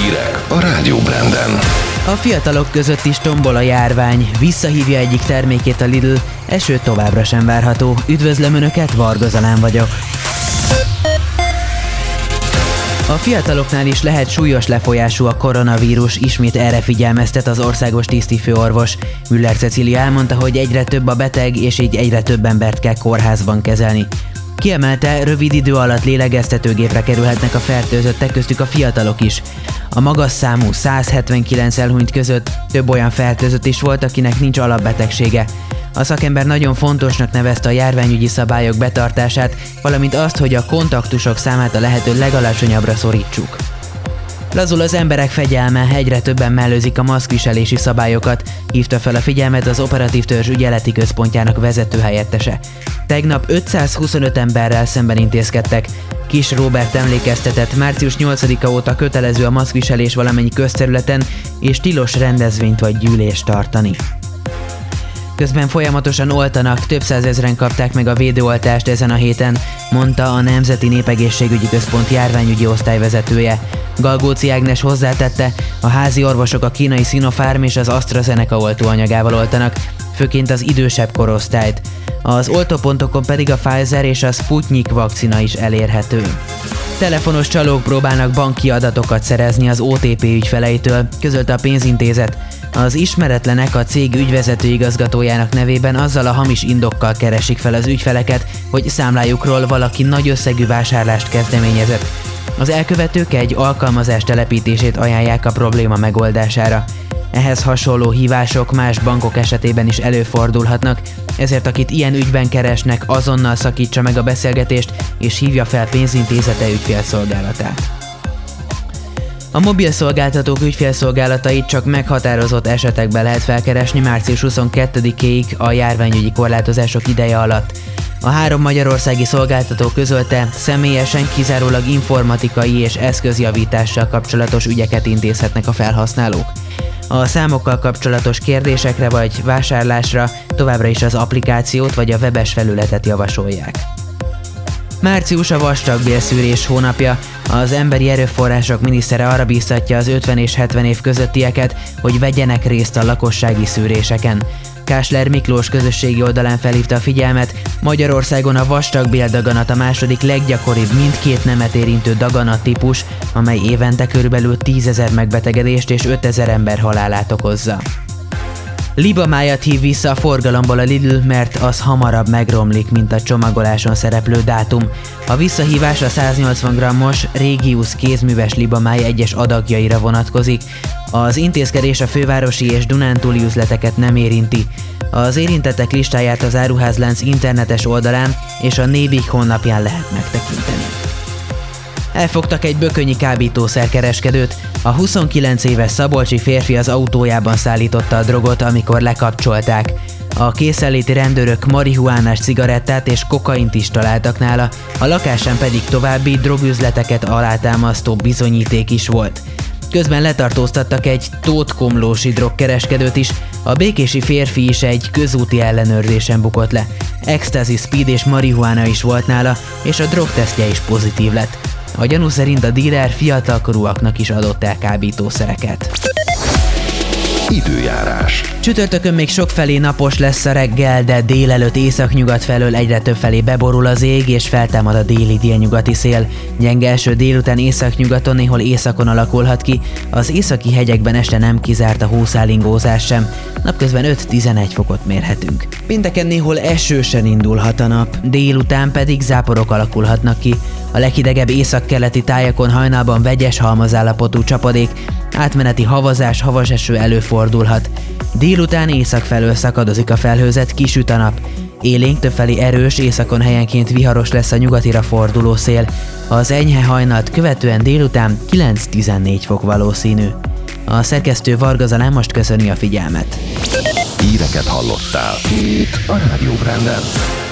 Hírek a Rádió Branden. A fiatalok között is tombol a járvány, visszahívja egyik termékét a Lidl, eső továbbra sem várható. Üdvözlöm Önöket, Varga Zalán vagyok. A fiataloknál is lehet súlyos lefolyású a koronavírus, ismét erre figyelmeztet az országos tisztifőorvos. Müller Cecilia elmondta, hogy egyre több a beteg, és így egyre több embert kell kórházban kezelni. Kiemelte, rövid idő alatt lélegeztetőgépre kerülhetnek a fertőzöttek, köztük a fiatalok is. A magas számú 179 elhunyt között több olyan fertőzött is volt, akinek nincs alapbetegsége. A szakember nagyon fontosnak nevezte a járványügyi szabályok betartását, valamint azt, hogy a kontaktusok számát a lehető legalacsonyabbra szorítsuk. Lazul az emberek fegyelme, egyre többen mellőzik a maszkviselési szabályokat, hívta fel a figyelmet az operatív törzs ügyeleti központjának vezető helyettese. Tegnap 525 emberrel szemben intézkedtek. Kis Robert emlékeztetett, március 8-a óta kötelező a maszkviselés valamennyi közterületen, és tilos rendezvényt vagy gyűlést tartani. Közben folyamatosan oltanak, több százezren kapták meg a védőoltást ezen a héten, mondta a Nemzeti Népegészségügyi Központ járványügyi osztályvezetője. Galgóci Ágnes hozzátette, a házi orvosok a kínai Sinopharm és az AstraZeneca oltóanyagával oltanak, főként az idősebb korosztályt. Az oltópontokon pedig a Pfizer és a Sputnik vakcina is elérhető. Telefonos csalók próbálnak banki adatokat szerezni az OTP ügyfeleitől, közölte a pénzintézet. Az ismeretlenek a cég ügyvezető igazgatójának nevében azzal a hamis indokkal keresik fel az ügyfeleket, hogy számlájukról valaki nagy összegű vásárlást kezdeményezett. Az elkövetők egy alkalmazás telepítését ajánlják a probléma megoldására. Ehhez hasonló hívások más bankok esetében is előfordulhatnak, ezért akit ilyen ügyben keresnek, azonnal szakítsa meg a beszélgetést és hívja fel pénzintézete ügyfélszolgálatát. A mobil szolgáltatók ügyfélszolgálatait csak meghatározott esetekben lehet felkeresni március 22-ig a járványügyi korlátozások ideje alatt. A három magyarországi szolgáltató közölte, személyesen kizárólag informatikai és eszközjavítással kapcsolatos ügyeket intézhetnek a felhasználók. A számokkal kapcsolatos kérdésekre vagy vásárlásra továbbra is az applikációt vagy a webes felületet javasolják. Március a vastagbélszűrés hónapja. Az emberi erőforrások minisztere arra bíztatja az 50 és 70 év közöttieket, hogy vegyenek részt a lakossági szűréseken. Kásler Miklós közösségi oldalán felhívta a figyelmet, Magyarországon a vastagbéldaganat a második leggyakoribb mindkét nemet érintő daganat típus, amely évente körülbelül 10 ezer megbetegedést és 5 ezer ember halálát okozza. Libamájat hív vissza a forgalomból a Lidl, mert az hamarabb megromlik, mint a csomagoláson szereplő dátum. A visszahívás a 180 g-os Régius kézműves libamáj egyes adagjaira vonatkozik. Az intézkedés a fővárosi és Dunántúli üzleteket nem érinti. Az érintettek listáját az áruházlánc internetes oldalán és a Nébik honlapján lehet megtekinteni. Elfogtak egy bökönyi kábítószerkereskedőt, a 29 éves szabolcsi férfi az autójában szállította a drogot, amikor lekapcsolták. A készenléti rendőrök marihuánás cigarettát és kokaint is találtak nála, a lakásán pedig további drogüzleteket alátámasztó bizonyíték is volt. Közben letartóztattak egy tótkomlósi drogkereskedőt is, a békési férfi is egy közúti ellenőrzésen bukott le. Ecstasy, speed és marihuána is volt nála, és a drogtesztje is pozitív lett. A gyanú szerint a díler fiatalkorúaknak is adott el kábítószereket. Időjárás. Csütörtökön még sok felé napos lesz a reggel, de délelőtt északnyugat felől egyre több felé beborul az ég, és feltámad a déli délnyugati szél. Gyenge eső délután északnyugaton, néhol északon alakulhat ki, az északi hegyekben este nem kizárt a hószálingózás sem. Napközben 5-11 fokot mérhetünk. Pénteken néhol esősen indulhat a nap, délután pedig záporok alakulhatnak ki. A leghidegebb északkeleti tájakon hajnalban vegyes halmazállapotú csapadék, átmeneti havazás, havas eső előfordulhat. Délután észak felől szakadozik a felhőzet, kisüt a nap. Élénk többfelé erős, északon helyenként viharos lesz a nyugatira forduló szél. Az enyhe hajnalt követően délután 9-14 fok valószínű. A szerkesztő Varga nem most köszöni a figyelmet. Híreket hallottál. Itt a Rádió Branden.